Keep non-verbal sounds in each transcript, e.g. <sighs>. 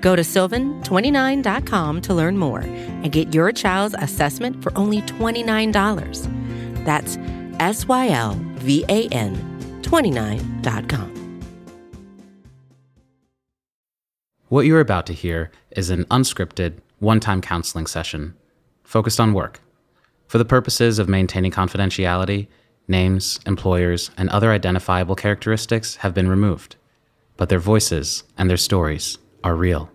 Go to sylvan29.com to learn more and get your child's assessment for only $29. That's S Y L V A N 29.com. What you're about to hear is an unscripted, one time counseling session focused on work. For the purposes of maintaining confidentiality, names, employers, and other identifiable characteristics have been removed, but their voices and their stories are real.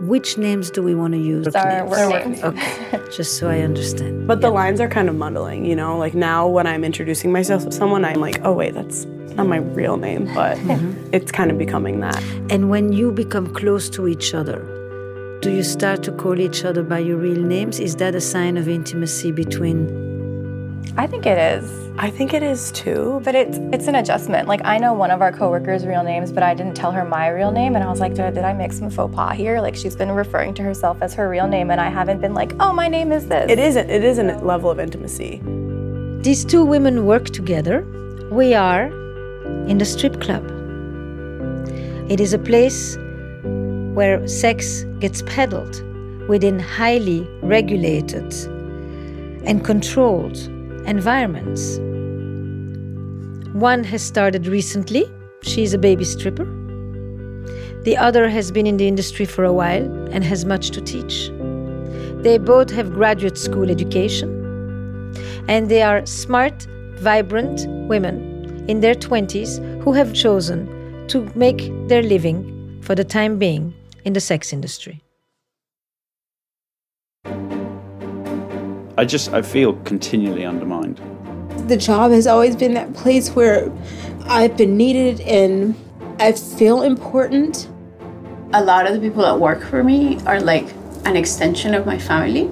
Which names do we want to use? It's our work names. Okay, <laughs> just so I understand. But the lines are kind of muddling, you know? Like now when I'm introducing myself to someone, I'm like, oh, wait, that's not my real name, but <laughs> mm-hmm. it's kind of becoming that. And when you become close to each other, do you start to call each other by your real names? Is that a sign of intimacy between? I think it is. I think it is too. But it's it's an adjustment. Like I know one of our coworkers' real names, but I didn't tell her my real name, and I was like, did, did I make some faux pas here? Like she's been referring to herself as her real name, and I haven't been like, oh, my name is this. It isn't. It is a level of intimacy. These two women work together. We are in the strip club. It is a place where sex gets peddled within highly regulated and controlled environments. One has started recently, she's a baby stripper. The other has been in the industry for a while and has much to teach. They both have graduate school education, and they are smart, vibrant women in their 20s who have chosen to make their living for the time being in the sex industry. I just I feel continually undermined. The job has always been that place where I've been needed and I feel important. A lot of the people that work for me are like an extension of my family.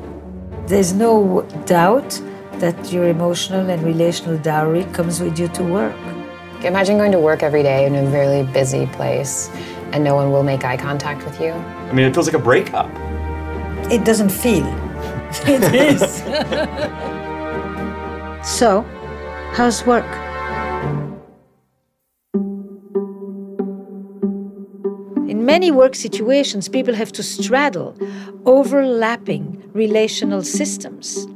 There's no doubt that your emotional and relational dowry comes with you to work. Imagine going to work every day in a really busy place and no one will make eye contact with you. I mean, it feels like a breakup. It doesn't feel. <laughs> It is. <laughs> so, how's work? In many work situations, people have to straddle overlapping relational systems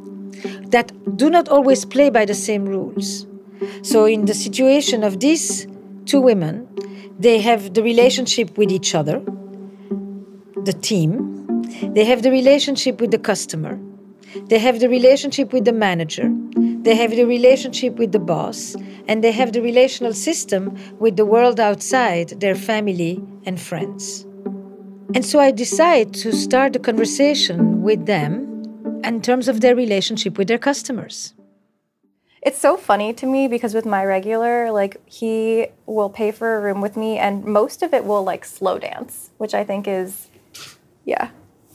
that do not always play by the same rules. So, in the situation of these two women, they have the relationship with each other, the team, they have the relationship with the customer, they have the relationship with the manager, they have the relationship with the boss, and they have the relational system with the world outside, their family and friends. And so I decide to start the conversation with them in terms of their relationship with their customers. It's so funny to me because with my regular, like he will pay for a room with me and most of it will like slow dance, which I think is yeah.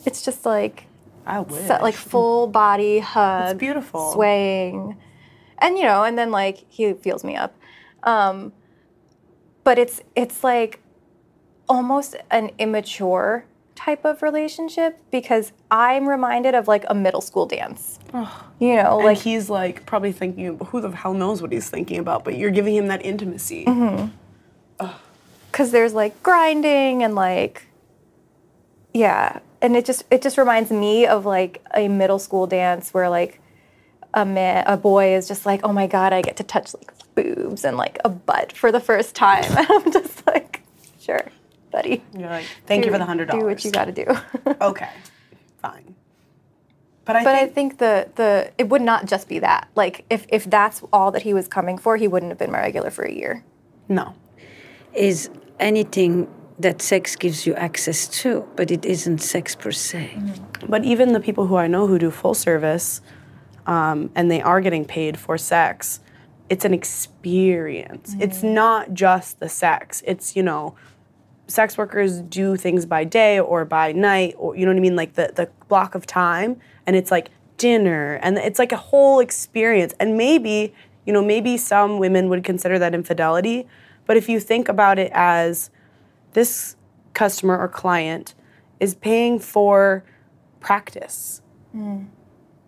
It's just like I wish. like full body hug. It's beautiful. Swaying. And you know, and then like he feels me up. Um but it's it's like almost an immature type of relationship because I'm reminded of like a middle school dance. You know, and like he's like probably thinking, who the hell knows what he's thinking about? But you're giving him that intimacy. because there's like grinding and like yeah and it just it just reminds me of like a middle school dance where like a man a boy is just like oh my god i get to touch like boobs and like a butt for the first time <laughs> and i'm just like sure buddy You're like, thank you for the hundred dollars. do what you got to do <laughs> Okay, fine. But I but think i think the the it would not just be that like if if that's all that he was coming for he wouldn't have been my regular for a year no. Is anything that sex gives you access to, but it isn't sex per se. But even the people who I know who do full service, um, and they are getting paid for sex, it's an experience. It's not just the sex. It's you know, sex workers do things by day or by night or you know what I mean like the the block of time and it's like dinner and it's like a whole experience and maybe you know maybe some women would consider that infidelity but if you think about it as this customer or client is paying for practice. Mm.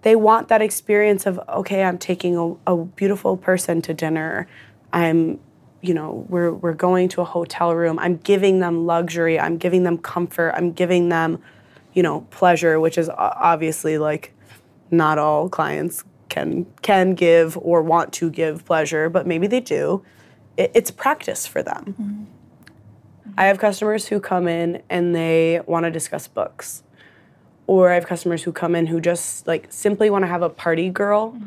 They want that experience of okay i'm taking a, a beautiful person to dinner. I'm you know we're we're going to a hotel room. I'm giving them luxury. I'm giving them comfort. I'm giving them you know pleasure which is obviously like not all clients can can give or want to give pleasure but maybe they do. It, it's practice for them mm-hmm. I have customers who come in and they want to discuss books or I have customers who come in who just like simply want to have a party girl.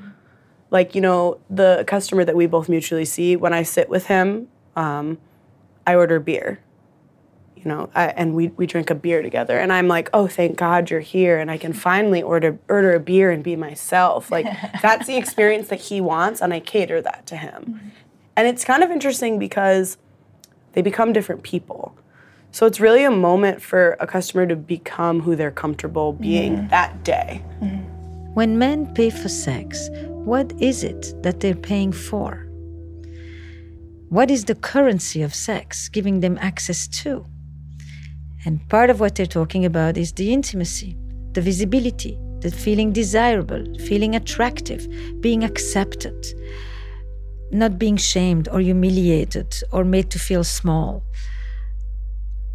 Like, you know, the customer that we both mutually see, when I sit with him, um, I order beer. You know, I, and we, we drink a beer together. And I'm like, oh, thank God you're here. And I can <laughs> finally order, order a beer and be myself. Like, <laughs> that's the experience that he wants, and I cater that to him. And it's kind of interesting because they become different people. So it's really a moment for a customer to become who they're comfortable being that day. Mm-hmm. When men pay for sex, what is it that they're paying for? What is the currency of sex giving them access to? And part of what they're talking about is the intimacy, the visibility, the feeling desirable, feeling attractive, being accepted, not being shamed or humiliated or made to feel small.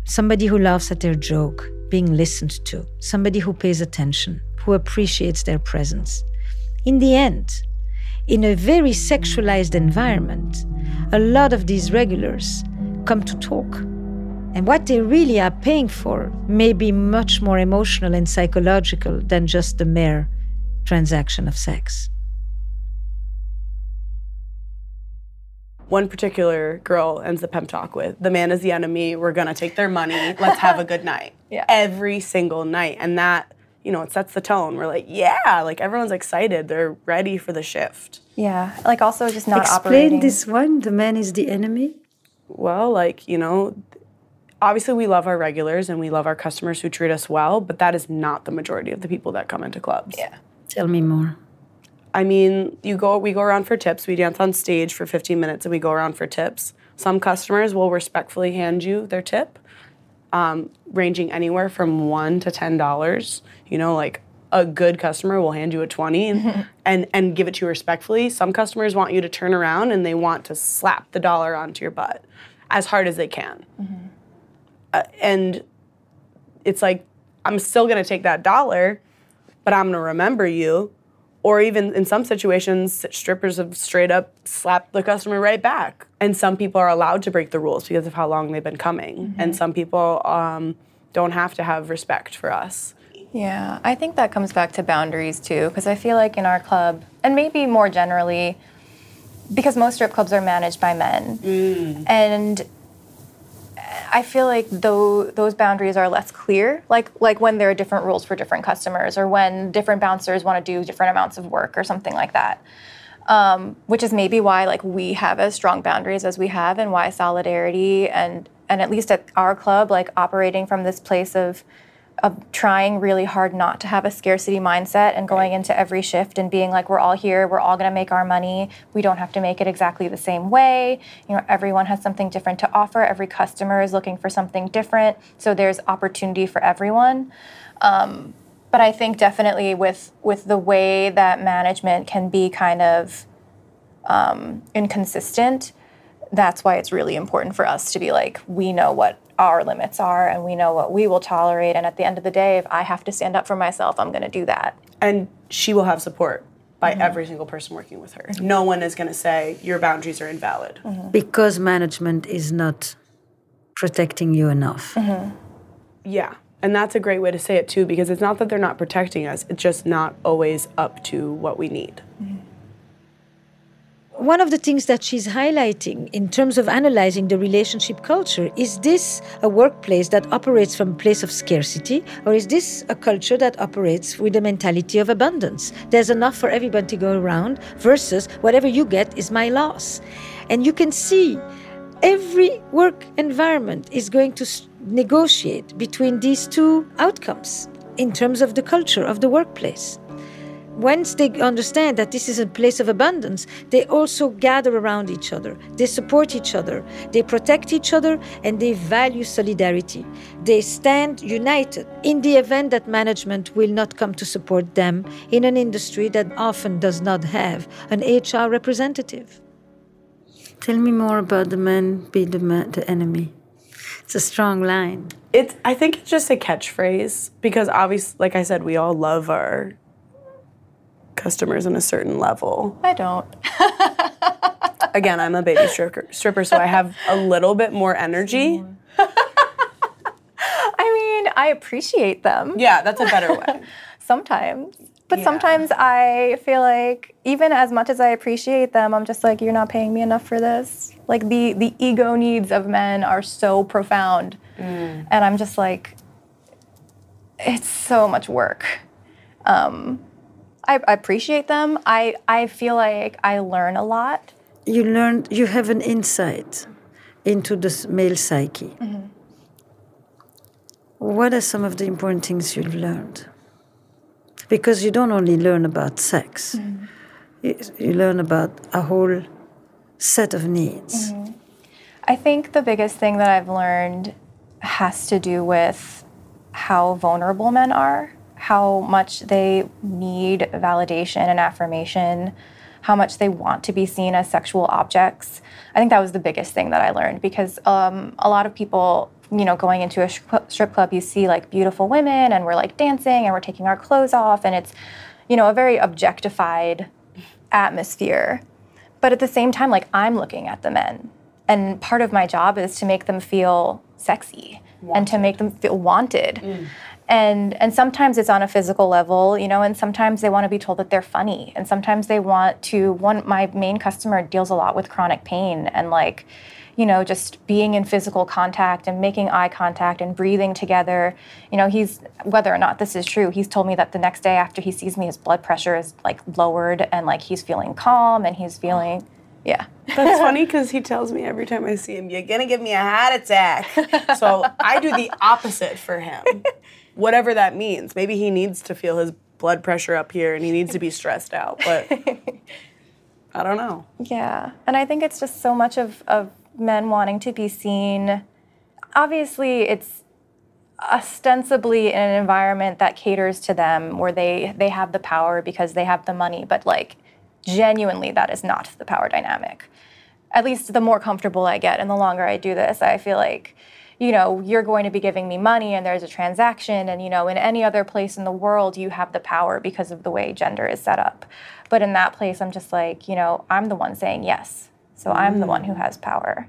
Somebody who laughs at their joke, being listened to, somebody who pays attention, who appreciates their presence. In the end, in a very sexualized environment, a lot of these regulars come to talk. And what they really are paying for may be much more emotional and psychological than just the mere transaction of sex. One particular girl ends the pep talk with, the man is the enemy, we're gonna take their money, let's have a good night. <laughs> Yeah. Every single night. And that, you know, it sets the tone. We're like, yeah, like everyone's excited, they're ready for the shift. Yeah, like also just not operating. Explain operating. this one the man is the enemy. Well, like, you know, obviously we love our regulars and we love our customers who treat us well, but that is not the majority of the people that come into clubs. Yeah. Tell me more. I mean, you go we go around for tips. We dance on stage for 15 minutes and we go around for tips. Some customers will respectfully hand you their tip, um, ranging anywhere from one to ten dollars. You know, like a good customer will hand you a 20 and, <laughs> and and give it to you respectfully. Some customers want you to turn around and they want to slap the dollar onto your butt as hard as they can. Uh, and it's like I'm still gonna take that dollar, but I'm gonna remember you. Or even in some situations, strippers have straight up slapped the customer right back. And some people are allowed to break the rules because of how long they've been coming. And some people um, don't have to have respect for us. Yeah, I think that comes back to boundaries too, because I feel like in our club, and maybe more generally, because most strip clubs are managed by men, and I feel like though those boundaries are less clear, like like when there are different rules for different customers, or when different bouncers want to do different amounts of work, or something like that. Um, which is maybe why like we have as strong boundaries as we have, and why solidarity and and at least at our club, like operating from this place of of trying really hard not to have a scarcity mindset and going into every shift and being like we're all here. We're all going to make our money. We don't have to make it exactly the same way. You know everyone has something different to offer. Every customer is looking for something different. So there's opportunity for everyone. Um, but i think definitely with with the way that management can be kind of um, inconsistent that's why it's really important for us to be like we know what our limits are and we know what we will tolerate and at the end of the day if i have to stand up for myself i'm going to do that And she will have support by mm-hmm. every single person working with her. No one is going to say your boundaries are invalid. Mm-hmm. Because management is not protecting you enough. Mm-hmm. Yeah. And that's a great way to say it too, because it's not that they're not protecting us, it's just not always up to what we need. One of the things that she's highlighting in terms of analyzing the relationship culture is this a workplace that operates from a place of scarcity, or is this a culture that operates with a mentality of abundance? There's enough for everyone to go around versus whatever you get is my loss. And you can see every work environment is going to negotiate between these two outcomes in terms of the culture of the workplace. Once they understand that this is a place of abundance, they also gather around each other. They support each other. They protect each other and they value solidarity. They stand united in the event that management will not come to support them in an industry that often does not have an HR representative. Tell me more about the man be the, man, the enemy. It's a strong line. It's I think it's just a catchphrase because obviously like I said, we all love our customers in a certain level. I don't. Again, I'm a baby stripper, stripper, so I have a little bit more energy. <laughs> I mean, I appreciate them. Yeah, that's a better way. <laughs> sometimes. But Yeah. sometimes I feel like even as much as I appreciate them, I'm just like, you're not paying me enough for this. Like the the ego needs of men are so profound. And I'm just like, it's so much work. Um, I, appreciate them. I, I feel like I learn a lot. You learned, you have an insight into the male psyche. Mm-hmm. What are some of the important things you've learned? Because you don't only learn about sex, mm-hmm. you, you learn about a whole set of needs. Mm-hmm. I think the biggest thing that I've learned has to do with how vulnerable men are, how much they need validation and affirmation, how much they want to be seen as sexual objects. I think that was the biggest thing that I learned because um, a lot of people, you know, going into a strip strip club, you see like beautiful women and we're like dancing and we're taking our clothes off and it's, you know, a very objectified atmosphere. But at the same time, like I'm looking at the men. And part of my job is to make them feel sexy and to make them feel wanted. And and sometimes it's on a physical level, you know, and sometimes they want to be told that they're funny. And sometimes they want to one my main customer deals a lot with chronic pain and like you know, just being in physical contact and making eye contact and breathing together. You know, he's whether or not this is true, he's told me that the next day after he sees me, his blood pressure is like lowered and like he's feeling calm and he's feeling, yeah. That's <laughs> funny because he tells me every time I see him, "You're gonna give me a heart attack." so I do the opposite for him, <laughs> whatever that means. Maybe he needs to feel his blood pressure up here and he needs to be stressed out, but <laughs> I don't know. Yeah, and I think it's just so much of, of men wanting to be seen. Obviously, it's ostensibly in an environment that caters to them where they they have the power because they have the money, but like genuinely that is not the power dynamic. At least the more comfortable I get and the longer I do this, I feel like you know, you're going to be giving me money and there's a transaction and you know, in any other place in the world you have the power because of the way gender is set up. But in that place I'm just like, you know, I'm the one saying yes. So I'm the one who mm. has power.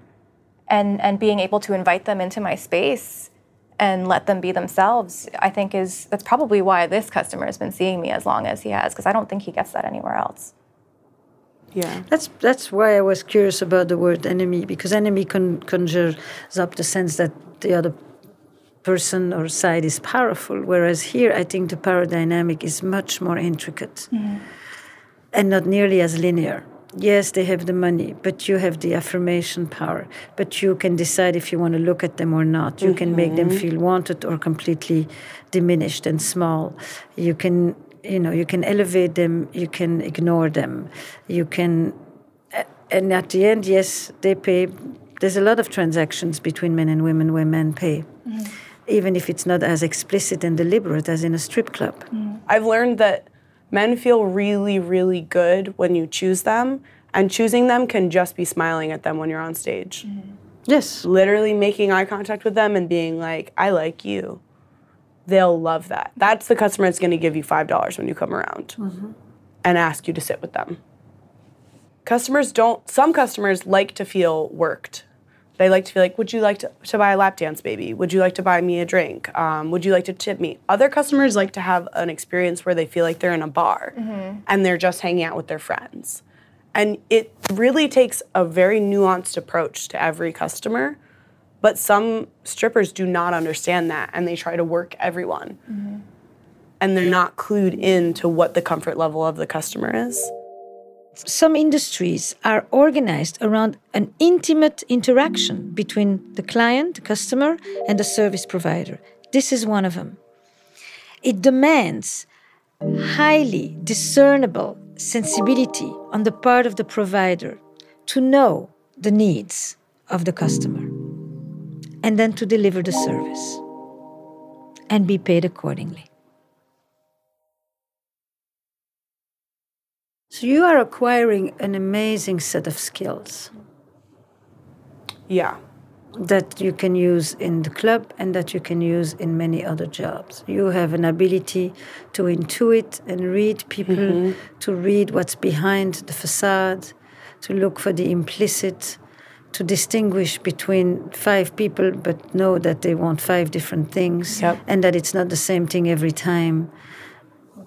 And and being able to invite them into my space and let them be themselves, I think is that's probably why this customer has been seeing me as long as he has because I don't think he gets that anywhere else. Yeah. That's that's why I was curious about the word enemy because enemy con- conjures up the sense that the other person or side is powerful, whereas here I think the power dynamic is much more intricate mm-hmm. and not nearly as linear. Yes, they have the money, but you have the affirmation power. But you can decide if you want to look at them or not. You can make them mm-hmm. feel wanted or completely diminished and small. You can, you know, you can elevate them. You can ignore them. You can, and at the end, yes, they pay. There's a lot of transactions between men and women where men pay, mm-hmm. even if it's not as explicit and deliberate as in a strip club. Mm-hmm. I've learned that men feel really, really good when you choose them, and choosing them can just be smiling at them when you're on stage. Mm-hmm. Yes. Literally making eye contact with them and being like, I like you. They'll love that. That's the customer that's gonna give you $5 when you come around and ask you to sit with them. Customers don't, some customers like to feel worked. They like to feel like, would you like to, to buy a lap dance, baby? Would you like to buy me a drink? Um, would you like to tip me? Other customers like to have an experience where they feel like they're in a bar and they're just hanging out with their friends. And it really takes a very nuanced approach to every customer. But some strippers do not understand that and they try to work everyone. Mm-hmm. And they're not clued in to what the comfort level of the customer is. some industries are organized around an intimate interaction between the client, the customer, and the service provider. This is one of them. It demands highly discernible sensibility on the part of the provider to know the needs of the customer and then to deliver the service and be paid accordingly. So you are acquiring an amazing set of skills Yeah. that you can use in the club and that you can use in many other jobs. You have an ability to intuit and read people, mm-hmm. to read what's behind the facade, to look for the implicit, to distinguish between five people but know that they want five different things Yep. and that it's not the same thing every time.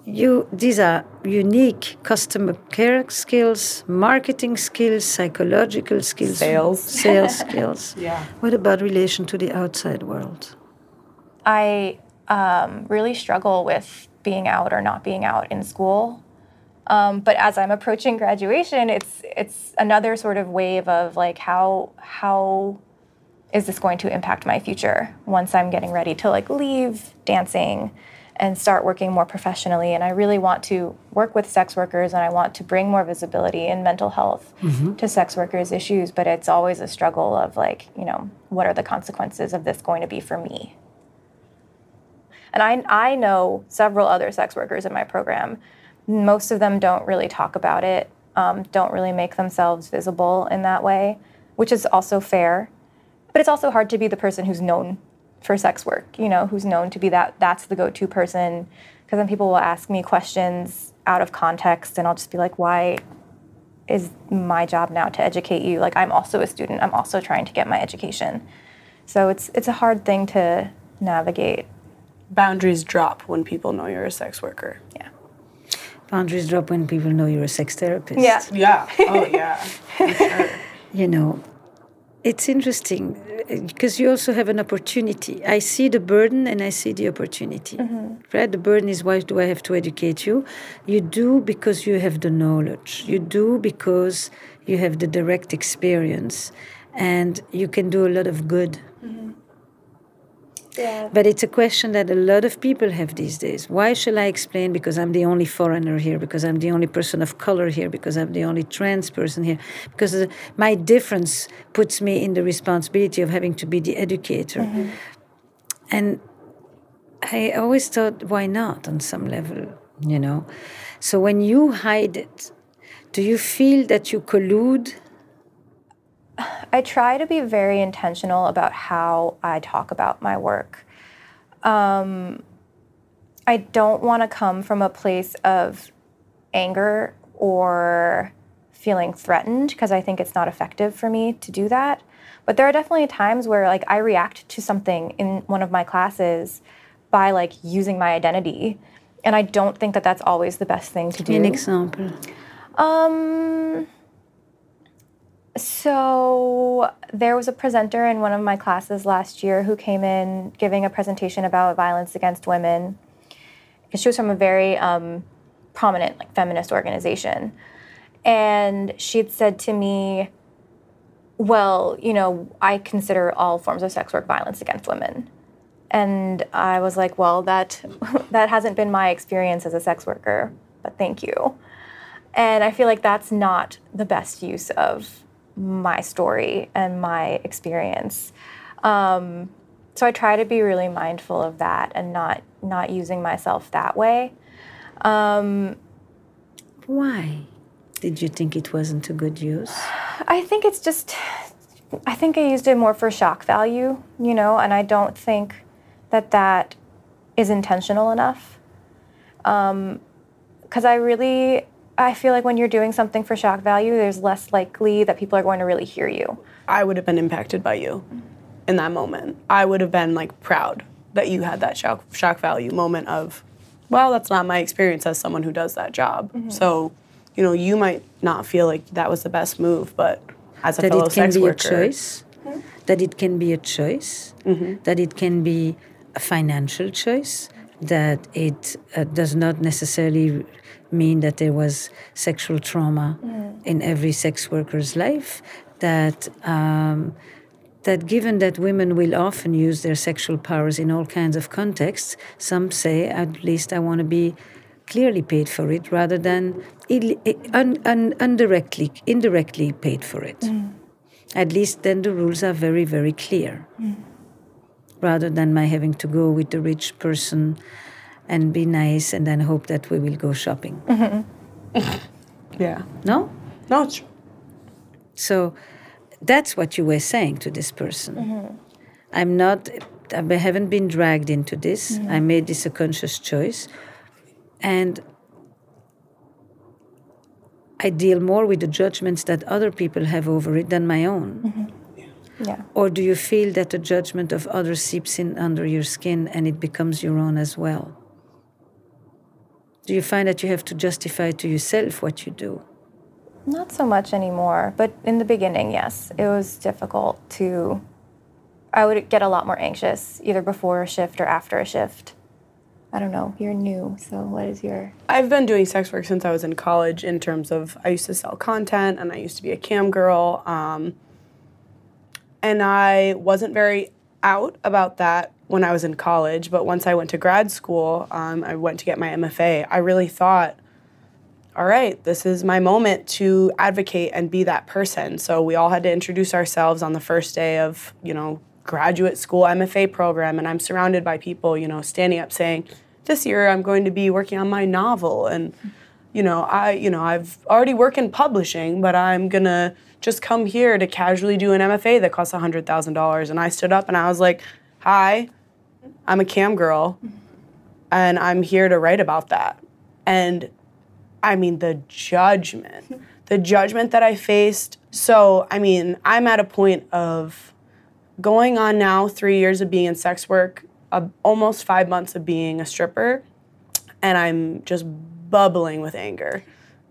You these are unique customer care skills, marketing skills, psychological skills, Sales. <laughs> sales skills. <laughs> Yeah. What about relation to the outside world? I um, really struggle with being out or not being out in school. Um, but as I'm approaching graduation, it's it's another sort of wave of like how how is this going to impact my future once I'm getting ready to like leave dancing and start working more professionally. And I really want to work with sex workers and I want to bring more visibility in mental health to sex workers' issues. But it's always a struggle of like, you know, what are the consequences of this going to be for me? And I, I know several other sex workers in my program. Most of them don't really talk about it, um, don't really make themselves visible in that way, which is also fair. But it's also hard to be the person who's known for sex work, you know, who's known to be that that's the go-to person. Because then people will ask me questions out of context, and I'll just be like, why is my job now to educate you? Like I'm also a student. I'm also trying to get my education. So it's it's a hard thing to navigate. Boundaries drop when people know you're a sex worker. Yeah. Boundaries drop when people know you're a sex therapist. Yeah. Yeah. Oh, yeah. <laughs> you know, it's interesting uh, because you also have an opportunity. I see the burden and I see the opportunity. Mm-hmm. Right? The burden is why do I have to educate you? You do because you have the knowledge. You do because you have the direct experience and you can do a lot of good. Mm-hmm. Yeah. But it's a question that a lot of people have these days. Why shall I explain? Because I'm the only foreigner here, because I'm the only person of color here, because I'm the only trans person here, because uh, my difference puts me in the responsibility of having to be the educator. And I always thought, why not on some level, you know? So when you hide it, do you feel that you collude? <sighs> I try to be very intentional about how I talk about my work. Um, I don't want to come from a place of anger or feeling threatened because I think it's not effective for me to do that. But there are definitely times where like I react to something in one of my classes by like using my identity, and I don't think that that's always the best thing to do. An example. Um. So there was a presenter in one of my classes last year who came in giving a presentation about violence against women. She was from a very um, prominent like feminist organization, and she had said to me, "Well, you know, I consider all forms of sex work violence against women." And I was like, "Well, that <laughs> that hasn't been my experience as a sex worker, but thank you." And I feel like that's not the best use of my story and my experience. Um, so I try to be really mindful of that and not not using myself that way. Um, Why did you think it wasn't a good use? I think it's just, I think I used it more for shock value, you know, and I don't think that that is intentional enough. Because I really, I feel like when you're doing something for shock value, there's less likely that people are going to really hear you. I would have been impacted by you in that moment. I would have been like proud that you had that shock shock value moment of, well, that's not my experience as someone who does that job. Mm-hmm. So, you know, you might not feel like that was the best move, but as a that fellow it can sex be worker, a choice, hmm? that it can be a choice, mm-hmm. that it can be a financial choice, that it uh, does not necessarily mean that there was sexual trauma mm. in every sex worker's life. That um, that given that women will often use their sexual powers in all kinds of contexts, some say at least I want to be clearly paid for it rather than Ill- un, un, indirectly, indirectly paid for it. Mm. At least then the rules are very, very clear. Mm. Rather than my having to go with the rich person and be nice and then hope that we will go shopping. Mm-hmm. Yeah. No? No, true. So that's what you were saying to this person. Mm-hmm. I'm not, I haven't been dragged into this. Mm-hmm. I made this a conscious choice. And I deal more with the judgments that other people have over it than my own. Yeah. Or do you feel that the judgment of others seeps in under your skin and it becomes your own as well? Do you find that you have to justify to yourself what you do? Not so much anymore, but in the beginning, yes, it was difficult to. I would get a lot more anxious either before a shift or after a shift. I don't know. You're new, so what is your? I've been doing sex work since I was in college. In terms of, I used to sell content and I used to be a cam girl, um, and I wasn't very out about that when I was in college. But once I went to grad school, um, I went to get my MFA. I really thought, all right, this is my moment to advocate and be that person. So we all had to introduce ourselves on the first day of, you know, graduate school MFA program and I'm surrounded by people, you know, standing up saying, "This year I'm going to be working on my novel and you know, I you know, I've already worked in publishing, but I'm going to just come here to casually do an MFA that costs $100,000." And I stood up and I was like, "Hi, I'm a cam girl and I'm here to write about that." And I mean, the judgment, the judgment that I faced. So, I mean, I'm at a point of going on now three years of being in sex work, uh, almost five months of being a stripper, and I'm just bubbling with anger,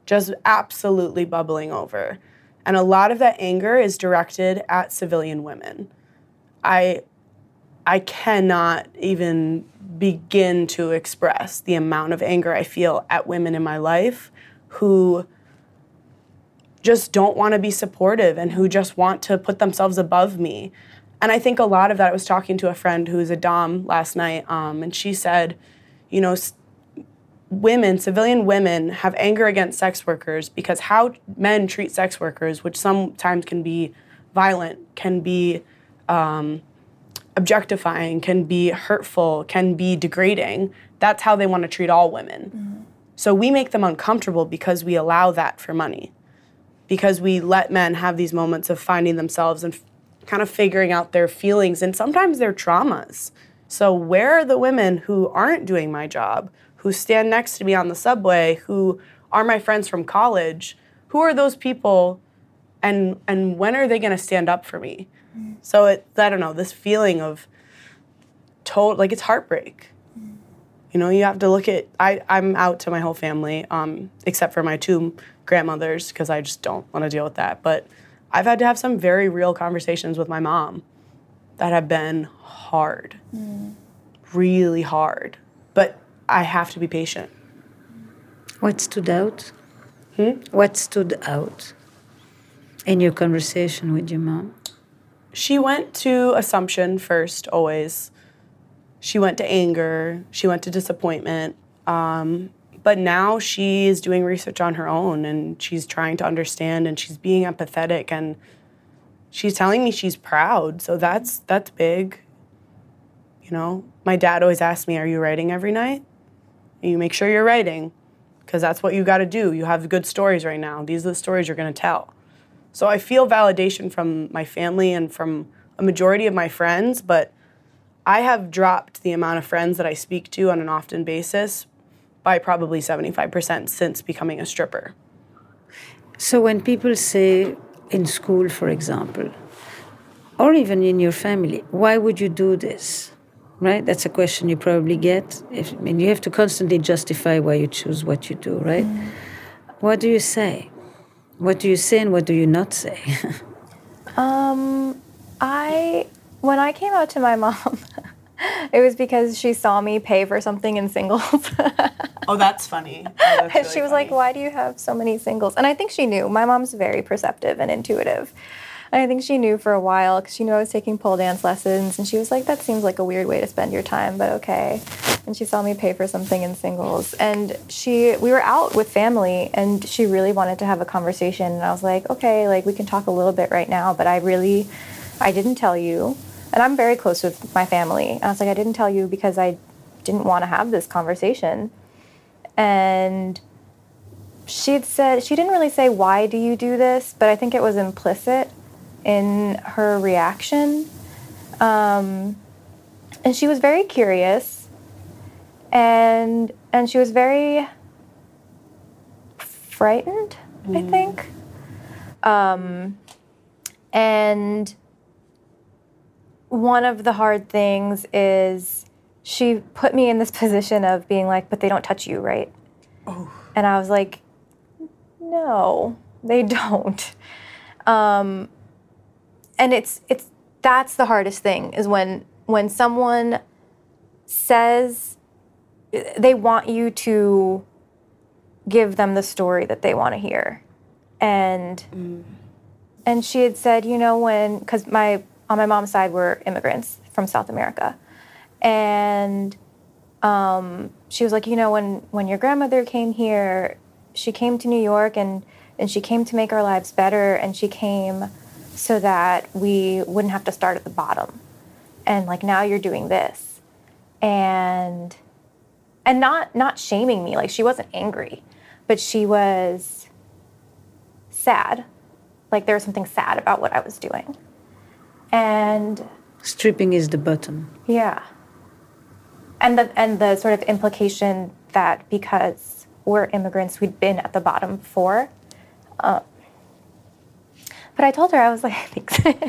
just absolutely bubbling over. And a lot of that anger is directed at civilian women. I I cannot even begin to express the amount of anger I feel at women in my life who just don't want to be supportive and who just want to put themselves above me. And I think a lot of that, I was talking to a friend who's a Dom last night, um, and she said, you know, women, civilian women, have anger against sex workers because how men treat sex workers, which sometimes can be violent, can be um, objectifying, can be hurtful, can be degrading. That's how they want to treat all women. Mm-hmm. So we make them uncomfortable because we allow that for money, because we let men have these moments of finding themselves and f- kind of figuring out their feelings and sometimes their traumas. So where are the women who aren't doing my job, who stand next to me on the subway, who are my friends from college? Who are those people and and when are they going to stand up for me? So it I don't know, this feeling of total like it's heartbreak. You know, you have to look at I I'm out to my whole family um except for my two grandmothers because I just don't want to deal with that, but I've had to have some very real conversations with my mom that have been hard. Really hard. But I have to be patient. What stood out? What stood out in your conversation with your mom? She went to assumption first, always. She went to anger. She went to disappointment. Um, but now she's doing research on her own and she's trying to understand and she's being empathetic and she's telling me she's proud. So that's that's big. You know, my dad always asked me, "Are you writing every night?" And you make sure you're writing because that's what you got to do. You have good stories right now. These are the stories you're going to tell. So I feel validation from my family and from a majority of my friends, but I have dropped the amount of friends that I speak to on an often basis by probably 75% since becoming a stripper. So when people say in school, for example, or even in your family, why would you do this? Right? That's a question you probably get. If, I mean, you have to constantly justify why you choose what you do, right? What do you say? What do you say and what do you not say? <laughs> Um, I when I came out to my mom, <laughs> it was because she saw me pay for something in singles. <laughs> Oh, that's funny. Oh, that's and really she was like, "Why do you have so many singles?" And I think she knew. My mom's very perceptive and intuitive. And I think she knew for a while because she knew I was taking pole dance lessons, and she was like, "That seems like a weird way to spend your time, but okay." And she saw me pay for something in singles, and she we were out with family, and she really wanted to have a conversation, and I was like, "Okay, like we can talk a little bit right now, but I really, I didn't tell you." And I'm very close with my family. And I was like, I didn't tell you because I didn't want to have this conversation. And she had said, she didn't really say, why do you do this? But I think it was implicit in her reaction. Um, and she was very curious. And, and she was very frightened, I think. Um, and one of the hard things is she put me in this <laughs> position of being like, but they don't touch you, right? Oh. And I was like, no, they don't. Um, and it's it's that's the hardest thing is when when someone says they want you to give them the story that they want to hear, and and she had said, you know, when because my on my mom's side were immigrants from South America, and um, she was like, you know, when when your grandmother came here, she came to New York and and she came to make our lives better, and she came so that we wouldn't have to start at the bottom, and like now you're doing this, and and not not shaming me, like she wasn't angry, but she was sad, like there was something sad about what I was doing, and Stripping is the bottom. yeah. And the and the sort of implication that because we're immigrants, we'd been at the bottom before. Um, but I told her I was like, <laughs> thanks.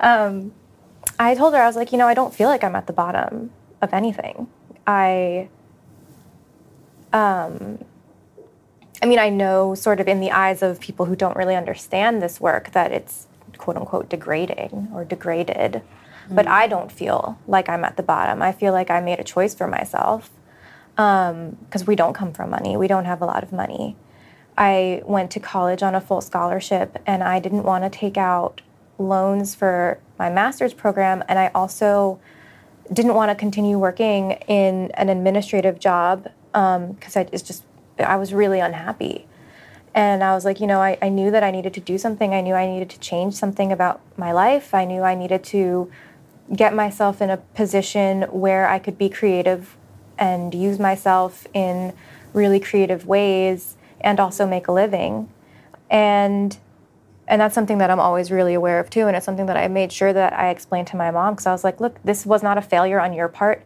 um, I told her I was like, you know, I don't feel like I'm at the bottom of anything. I, um, I mean, I know sort of in the eyes of people who don't really understand this work that it's quote unquote degrading or degraded. But I don't feel like I'm at the bottom. I feel like I made a choice for myself because we don't come from money. We don't have a lot of money. I went to college on a full scholarship and I didn't want to take out loans for my master's program. And I also didn't want to continue working in an administrative job um, because I it's just I was really unhappy. And I was like, you know, I, I knew that I needed to do something. I knew I needed to change something about my life. I knew I needed to get myself in a position where I could be creative and use myself in really creative ways and also make a living. And and that's something that I'm always really aware of too. And it's something that I made sure that I explained to my mom because I was like, look, this was not a failure on your part.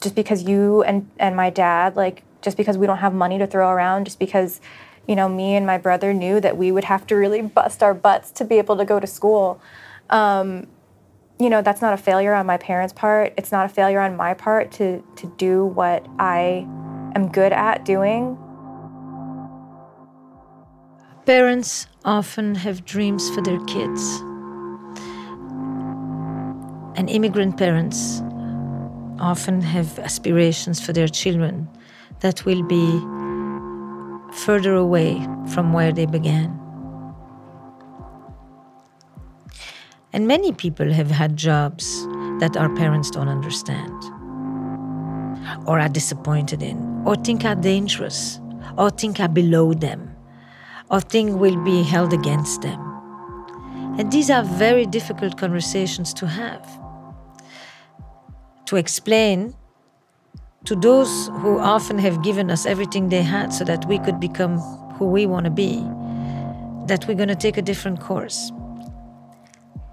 Just because you and, and my dad, like, just because we don't have money to throw around, just because, you know, me and my brother knew that we would have to really bust our butts to be able to go to school. Um, you know, that's not a failure on my parents' part. It's not a failure on my part to, to do what I am good at doing. Parents often have dreams for their kids. And immigrant parents often have aspirations for their children that will be further away from where they began. And many people have had jobs that our parents don't understand, or are disappointed in, or think are dangerous, or think are below them, or think will be held against them. And these are very difficult conversations to have. To explain to those who often have given us everything they had so that we could become who we want to be, that we're going to take a different course.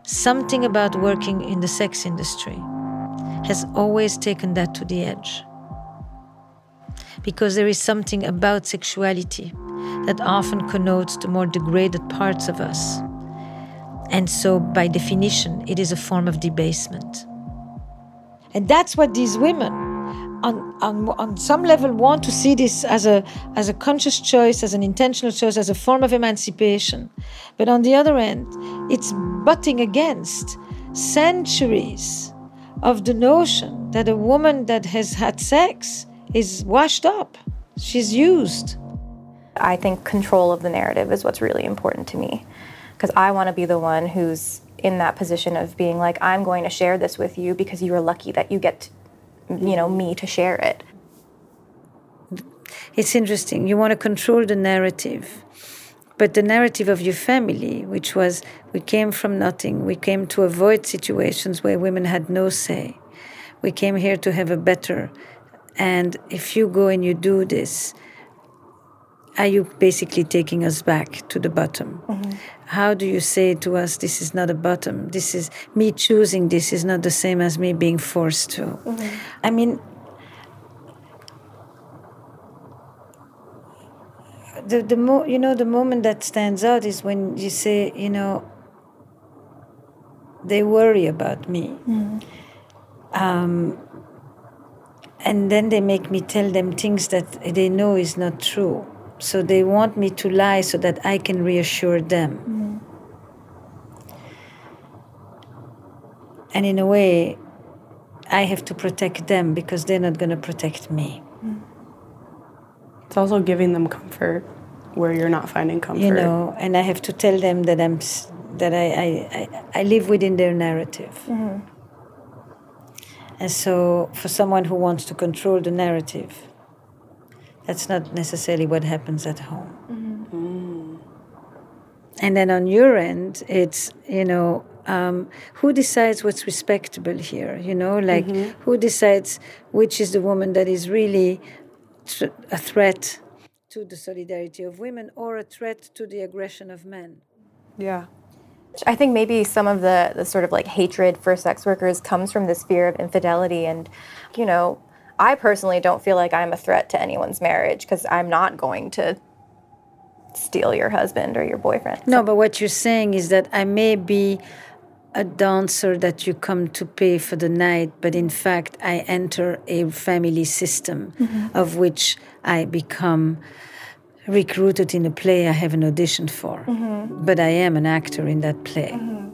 Something about working in the sex industry has always taken that to the edge. Because there is something about sexuality that often connotes the more degraded parts of us. And so, by definition, it is a form of debasement. And that's what these women, on, on, on some level, want to see this as a, as a conscious choice, as an intentional choice, as a form of emancipation. But on the other end, it's butting against centuries of the notion that a woman that has had sex is washed up, She's used. I think control of the narrative is what's really important to me because I want to be the one who's in that position of being like I'm going to share this with you because you are lucky that you get you know me to share it. It's interesting. You want to control the narrative. But the narrative of your family, which was we came from nothing, we came to avoid situations where women had no say. We came here to have a better. And if you go and you do this, are you basically taking us back to the bottom? Mm-hmm. How do you say to us, this is not a bottom? This is me choosing this is not the same as me being forced to. Mm-hmm. I mean, the the mo- you know the moment that stands out is when you say you know they worry about me mm. um, and then they make me tell them things that they know is not true so they want me to lie so that i can reassure them mm. and in a way i have to protect them because they're not going to protect me mm. it's also giving them comfort where you're not finding comfort. You know, and I have to tell them that I'm that I I, I, I live within their narrative. Mm-hmm. And so, for someone who wants to control the narrative, that's not necessarily what happens at home. Mm-hmm. Mm. And then on your end, it's you know um, who decides what's respectable here? You know, like mm-hmm. who decides which is the woman that is really tr- a threat to the solidarity of women or a threat to the aggression of men. Yeah. I think maybe some of the, the sort of like hatred for sex workers comes from this fear of infidelity. And, you know, I personally don't feel like I'm a threat to anyone's marriage because I'm not going to steal your husband or your boyfriend. No, but what you're saying is that I may be a dancer that you come to pay for the night, but in fact, I enter a family system mm-hmm. of which I become recruited in a play I haven't auditioned for. Mm-hmm. But I am an actor in that play. Mm-hmm.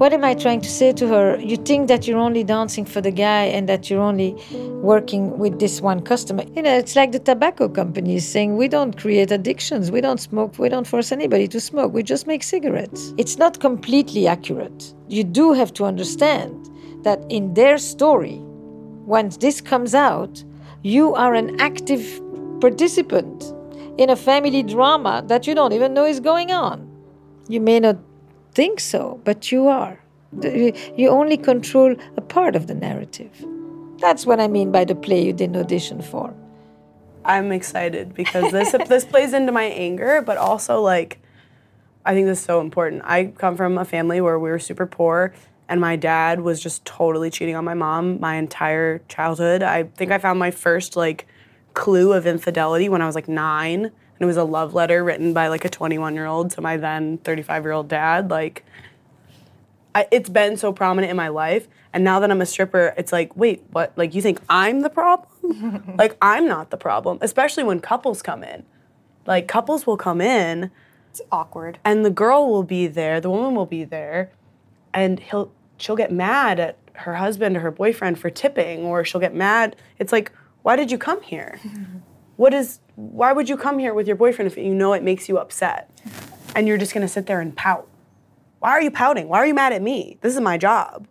What am I trying to say to her? You think that you're only dancing for the guy and that you're only working with this one customer. You know, it's like the tobacco companies saying we don't create addictions, we don't smoke, we don't force anybody to smoke, we just make cigarettes. It's not completely accurate. You do have to understand that in their story, once this comes out, you are an active participant in a family drama that you don't even know is going on. You may not think so, but you are. You only control a part of the narrative. That's what I mean by the play you didn't audition for. I'm excited because <laughs> this this plays into my anger, but also like I think this is so important. I come from a family where we were super poor and my dad was just totally cheating on my mom my entire childhood. I think I found my first like clue of infidelity when I was like 9 and it was a love letter written by like a 21 year old to my then 35 year old dad. Like I, it's been so prominent in my life. And now that i'm a stripper it's like wait what? Like you think i'm the problem? <laughs> Like i'm not the problem especially when couples come in. Like couples will come in it's awkward. and the girl will be there the woman will be there and he'll she'll get mad at her husband or her boyfriend for tipping or she'll get mad. It's like why did you come here <laughs> what is why would you come here with your boyfriend if you know it makes you upset and you're just going to sit there and pout? Why are you pouting? Why are you mad at me? This is my job.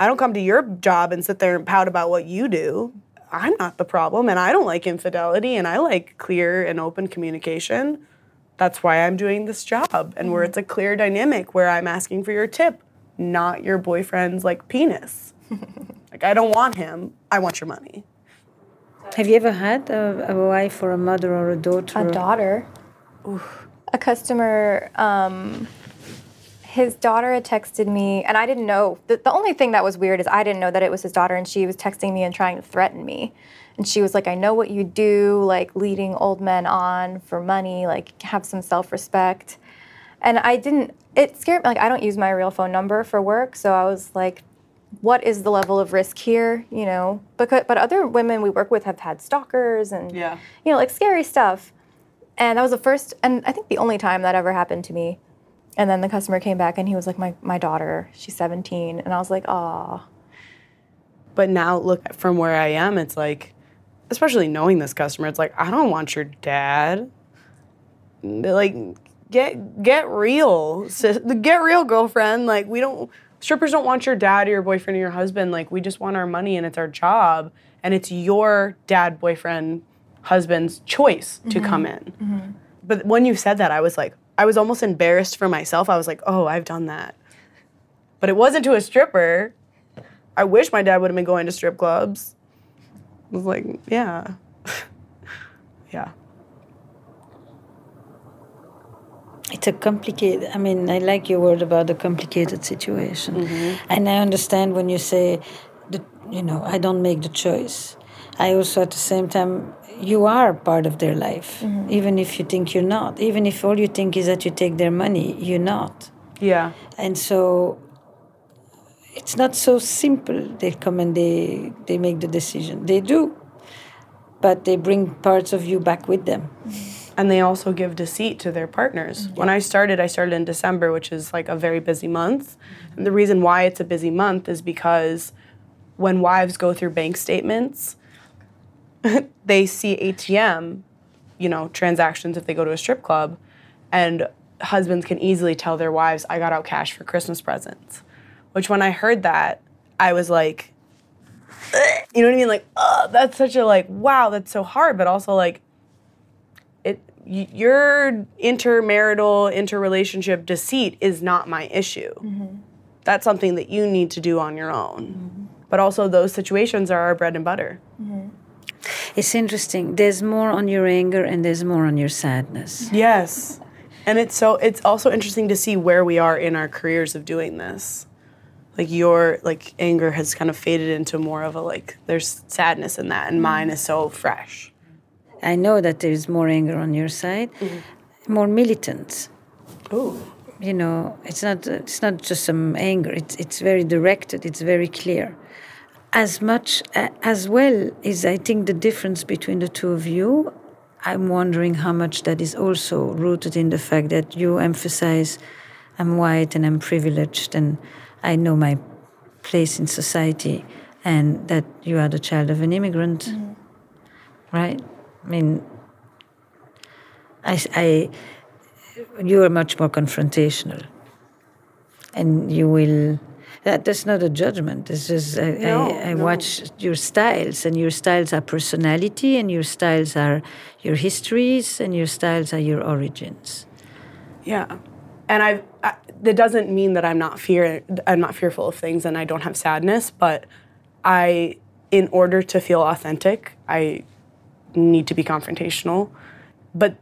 I don't come to your job and sit there and pout about what you do. I'm not the problem and I don't like infidelity and I like clear and open communication. That's why I'm doing this job and where it's a clear dynamic where I'm asking for your tip, not your boyfriend's like penis. <laughs> like I don't want him. I want your money. Have you ever had a, a wife or a mother or a daughter? A daughter. Oof. A customer, um, his daughter had texted me, and I didn't know. The, the only thing that was weird is I didn't know that it was his daughter, and she was texting me and trying to threaten me. And she was like, I know what you do, like leading old men on for money, like have some self respect. And I didn't, it scared me. Like, I don't use my real phone number for work. So I was like, what is the level of risk here you know because but other women we work with have had stalkers and yeah. you know like scary stuff and that was the first and i think the only time that ever happened to me and then the customer came back and he was like my, my daughter she's 17 and i was like ah but now look from where i am it's like especially knowing this customer, it's like I don't want your dad. Like get get real, sis, get real, girlfriend. Like we don't strippers don't want your dad or your boyfriend or your husband. Like we just want our money and it's our job and it's your dad, boyfriend, husband's choice to mm-hmm. come in. Mm-hmm. But when you said that, I was like, I was almost embarrassed for myself. I was like, oh, I've done that. But it wasn't to a stripper. I wish my dad would have been going to strip clubs. I was like, yeah. <laughs> yeah. It's a complicated, I mean, I like your word about the complicated situation. Mm-hmm. And I understand when you say, the, you know, I don't make the choice. I also, at the same time, you are part of their life, mm-hmm. even if you think you're not. Even if all you think is that you take their money, you're not. Yeah. And so it's not so simple. They come and they, they make the decision. They do, but they bring parts of you back with them. Mm-hmm. And they also give deceit to their partners. Mm-hmm. When I started, I started in December, which is like a very busy month. Mm-hmm. And the reason why it's a busy month is because when wives go through bank statements, <laughs> they see ATM, you know, transactions if they go to a strip club, and husbands can easily tell their wives, I got out cash for Christmas presents. Which when I heard that, I was like, you know what I mean? Like, oh, that's such a like, wow, that's so hard, but also like, it your intermarital interrelationship deceit is not my issue. Mm-hmm. That's something that you need to do on your own. Mm-hmm. But also, those situations are our bread and butter. Mm-hmm. It's interesting. There's more on your anger and there's more on your sadness. Yes. And it's so it's also interesting to see where we are in our careers of doing this. Like your like anger has kind of faded into more of a like there's sadness in that and mine is so fresh. I know that there is more anger on your side, mm-hmm. more militant. Ooh. You know, it's not it's not just some anger. It's it's very directed. It's very clear. As much as well is I think the difference between the two of you. I'm wondering how much that is also rooted in the fact that you emphasize I'm white and I'm privileged and I know my place in society and that you are the child of an immigrant. Mm-hmm. Right? I mean, I, I, you are much more confrontational. And you will, that, that's not a judgment. It's just, I, No, I, I no. watch your styles, and your styles are personality, and your styles are your histories, and your styles are your origins. Yeah, and I've I, that doesn't mean that I'm not fear I'm not fearful of things and I don't have sadness, but I, in order to feel authentic, I need to be confrontational, but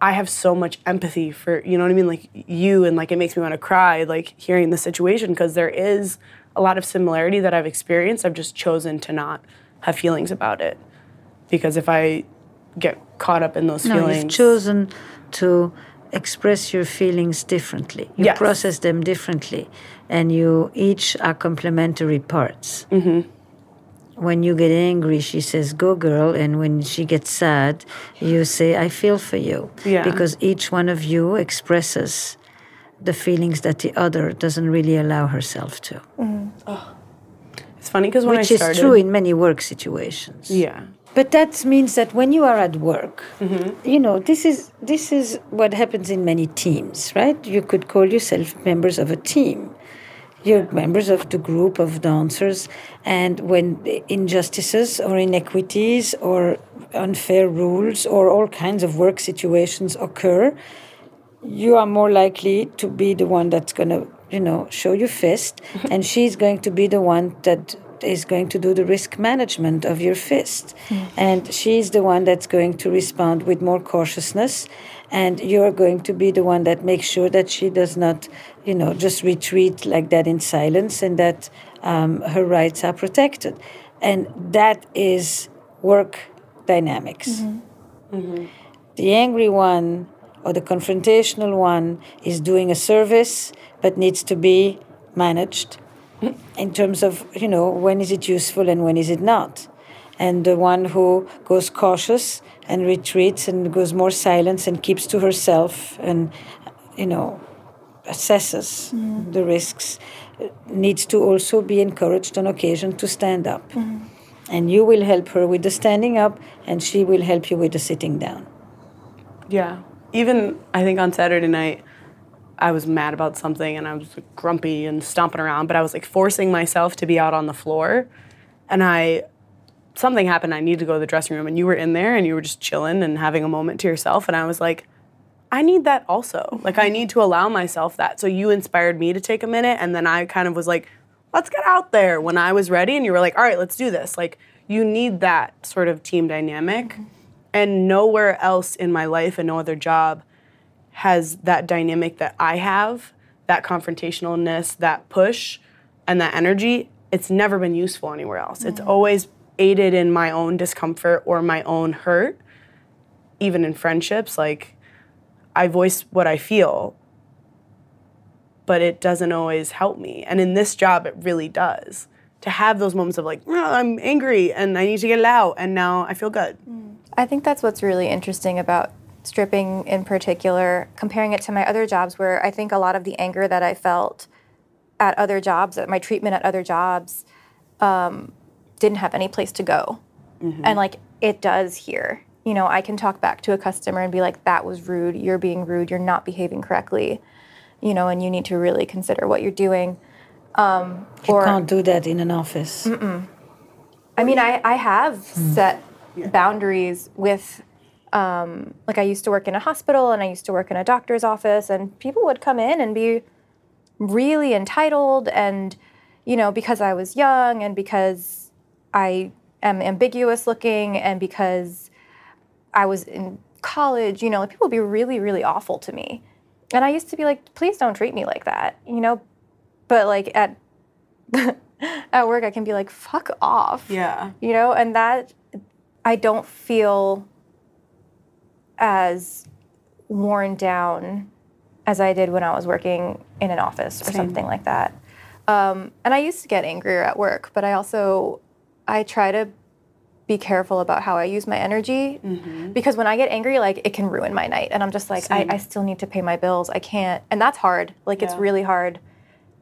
I have so much empathy for you know what I mean, like you, and like it makes me want to cry, like hearing the situation because there is a lot of similarity that I've experienced. I've just chosen to not have feelings about it because if I get caught up in those No, feelings, you've chosen to express your feelings differently. You Yes. process them differently, and you each are complementary parts. Mm-hmm. When you get angry, she says, Go, girl. And when she gets sad, you say, I feel for you. Yeah. Because each one of you expresses the feelings that the other doesn't really allow herself to. Mm. Oh. it's funny because when Which I is true in many work situations. yeah. But that means that when you are at work, mm-hmm. you know, this is this is what happens in many teams, right? You could call yourself members of a team. You're members of the group of dancers, and when injustices or inequities or unfair rules or all kinds of work situations occur, you are more likely to be the one that's going to, you know, show your fist, <laughs> and she's going to be the one that is going to do the risk management of your fist. And she's the one that's going to respond with more cautiousness, and you're going to be the one that makes sure that she does not, you know, just retreat like that in silence and that um, her rights are protected. And that is work dynamics. The angry one or the confrontational one is doing a service but needs to be managed in terms of, you know, when is it useful and when is it not. And the one who goes cautious and retreats and goes more silence and keeps to herself and, you know, assesses the risks uh, needs to also be encouraged on occasion to stand up. And you will help her with the standing up, and she will help you with the sitting down. Yeah. Even I think on Saturday night, I was mad about something and I was grumpy and stomping around, but I was like forcing myself to be out on the floor. And I, something happened. I needed to go to the dressing room, and you were in there and you were just chilling and having a moment to yourself. And I was like, I need that also. Like, I need to allow myself that. So you inspired me to take a minute. And then I kind of was like, let's get out there when I was ready. And you were like, all right, let's do this. Like, you need that sort of team dynamic. And nowhere else in my life and no other job has that dynamic that I have, that confrontationalness, that push, and that energy. It's never been useful anywhere else. It's mm. always aided in my own discomfort or my own hurt, even in friendships. Like, I voice what I feel, but it doesn't always help me. And in this job, it really does. To have those moments of like, "Oh, I'm angry and I need to get it out, and now I feel good. Mm. I think that's what's really interesting about stripping in particular, comparing it to my other jobs, where I think a lot of the anger that I felt at other jobs, at my treatment at other jobs, um, didn't have any place to go. And like it does here. You know, I can talk back to a customer and be like, that was rude, you're being rude, you're not behaving correctly, you know, and you need to really consider what you're doing. Um, You can't do that in an office. I mean, I, I have set boundaries with, um, like, I used to work in a hospital and I used to work in a doctor's office, and people would come in and be really entitled, and, you know, because I was young and because I am ambiguous looking and because I was in college, you know, like, people would be really, really awful to me. And I used to be like, please don't treat me like that, you know? But, like, at, <laughs> at work, I can be like, fuck off Yeah. you know and that i don't feel as worn down as i did when i was working in an office or something like that. Um, and i used to get angrier at work but i also i try to be careful about how i use my energy because when i get angry like it can ruin my night and i'm just like I, I still need to pay my bills. I can't. And that's hard. Like it's really hard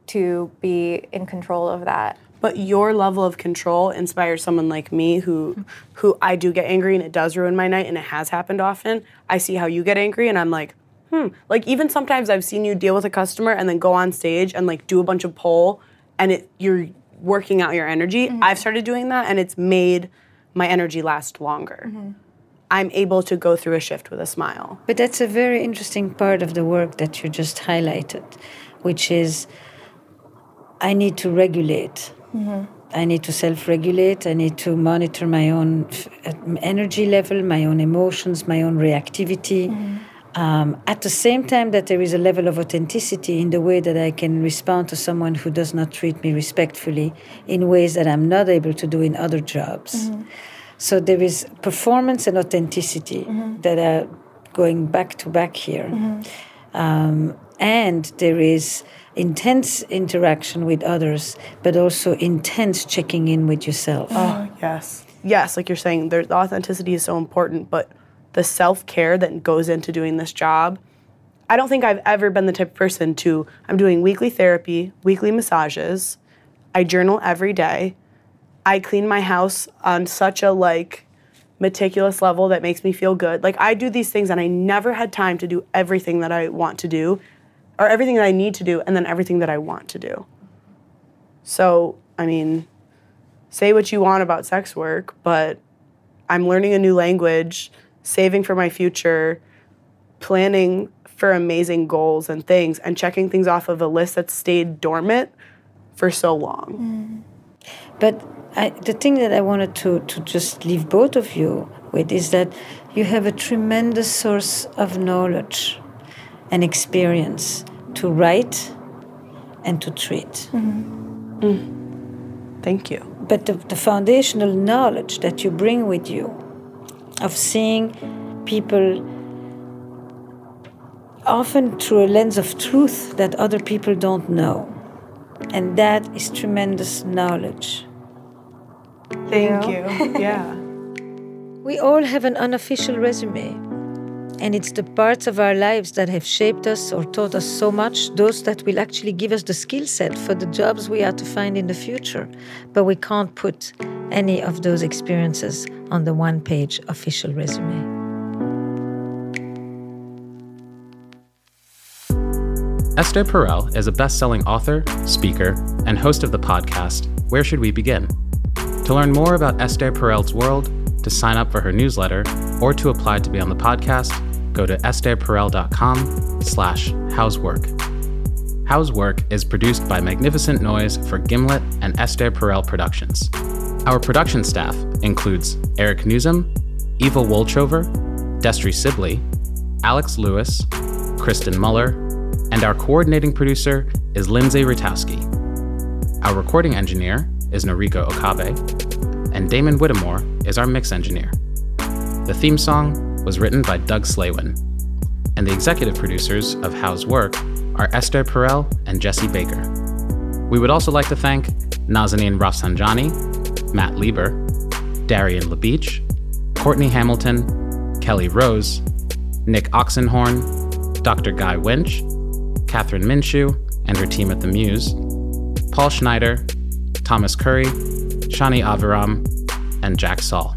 to be in control of that but your level of control inspires someone like me who who I do get angry and it does ruin my night and it has happened often. I see how you get angry and I'm like, hmm. Like even sometimes I've seen you deal with a customer and then go on stage and like do a bunch of pull and it you're working out your energy. I've started doing that and it's made my energy last longer. I'm able to go through a shift with a smile. But that's a very interesting part of the work that you just highlighted, which is I need to regulate. Mm-hmm. I need to self regulate. I need to monitor my own f- energy level, my own emotions, my own reactivity. Mm-hmm. Um, at the same time, that there is a level of authenticity in the way that I can respond to someone who does not treat me respectfully in ways that I'm not able to do in other jobs. Mm-hmm. So there is performance and authenticity that are going back to back here. Um, and there is intense interaction with others, but also intense checking in with yourself. Oh, Yes. Yes, like you're saying, the authenticity is so important, but the self care that goes into doing this job. I don't think I've ever been the type of person to, I'm doing weekly therapy, weekly massages, I journal every day, I clean my house on such a like meticulous level that makes me feel good. Like I do these things and I never had time to do everything that I want to do or everything that I need to do and then everything that I want to do. So, I mean, say what you want about sex work, but I'm learning a new language, saving for my future, planning for amazing goals and things, and checking things off of a list that's stayed dormant for so long. Mm. But I, the thing that I wanted to, to just leave both of you with is that you have a tremendous source of knowledge and experience to write and to treat. Mm-hmm. Mm. Thank you. But the, the foundational knowledge that you bring with you of seeing people often through a lens of truth that other people don't know. And that is tremendous knowledge. Thank you. yeah. <laughs> We all have an unofficial resume. And it's the parts of our lives that have shaped us or taught us so much, those that will actually give us the skill set for the jobs we are to find in the future. But we can't put any of those experiences on the one page official resume. Esther Perel is a best selling author, speaker, and host of the podcast Where Should We Begin? To learn more about Esther Perel's world, to sign up for her newsletter, or to apply to be on the podcast, go to estherperel.com slash housework. How's Work is produced by Magnificent Noise for Gimlet and Esther Perel Productions. Our production staff includes Eric Newsom, Eva Wolchover, Destry Sibley, Alex Lewis, Kristen Muller, and our coordinating producer is Lindsay Ratowski. Our recording engineer is Noriko Okabe, and Damon Whittemore is our mix engineer. The theme song was written by Doug Slaywin, and the executive producers of How's Work are Esther Perel and Jesse Baker. We would also like to thank Nazanin Rafsanjani, Matt Lieber, Darian LaBeach, Courtney Hamilton, Kelly Rose, Nick Oxenhorn, Dr. Guy Winch, Kathryn Minshew and her team at The Muse, Paul Schneider, Thomas Curry, Shani Aviram, and Jack Saul.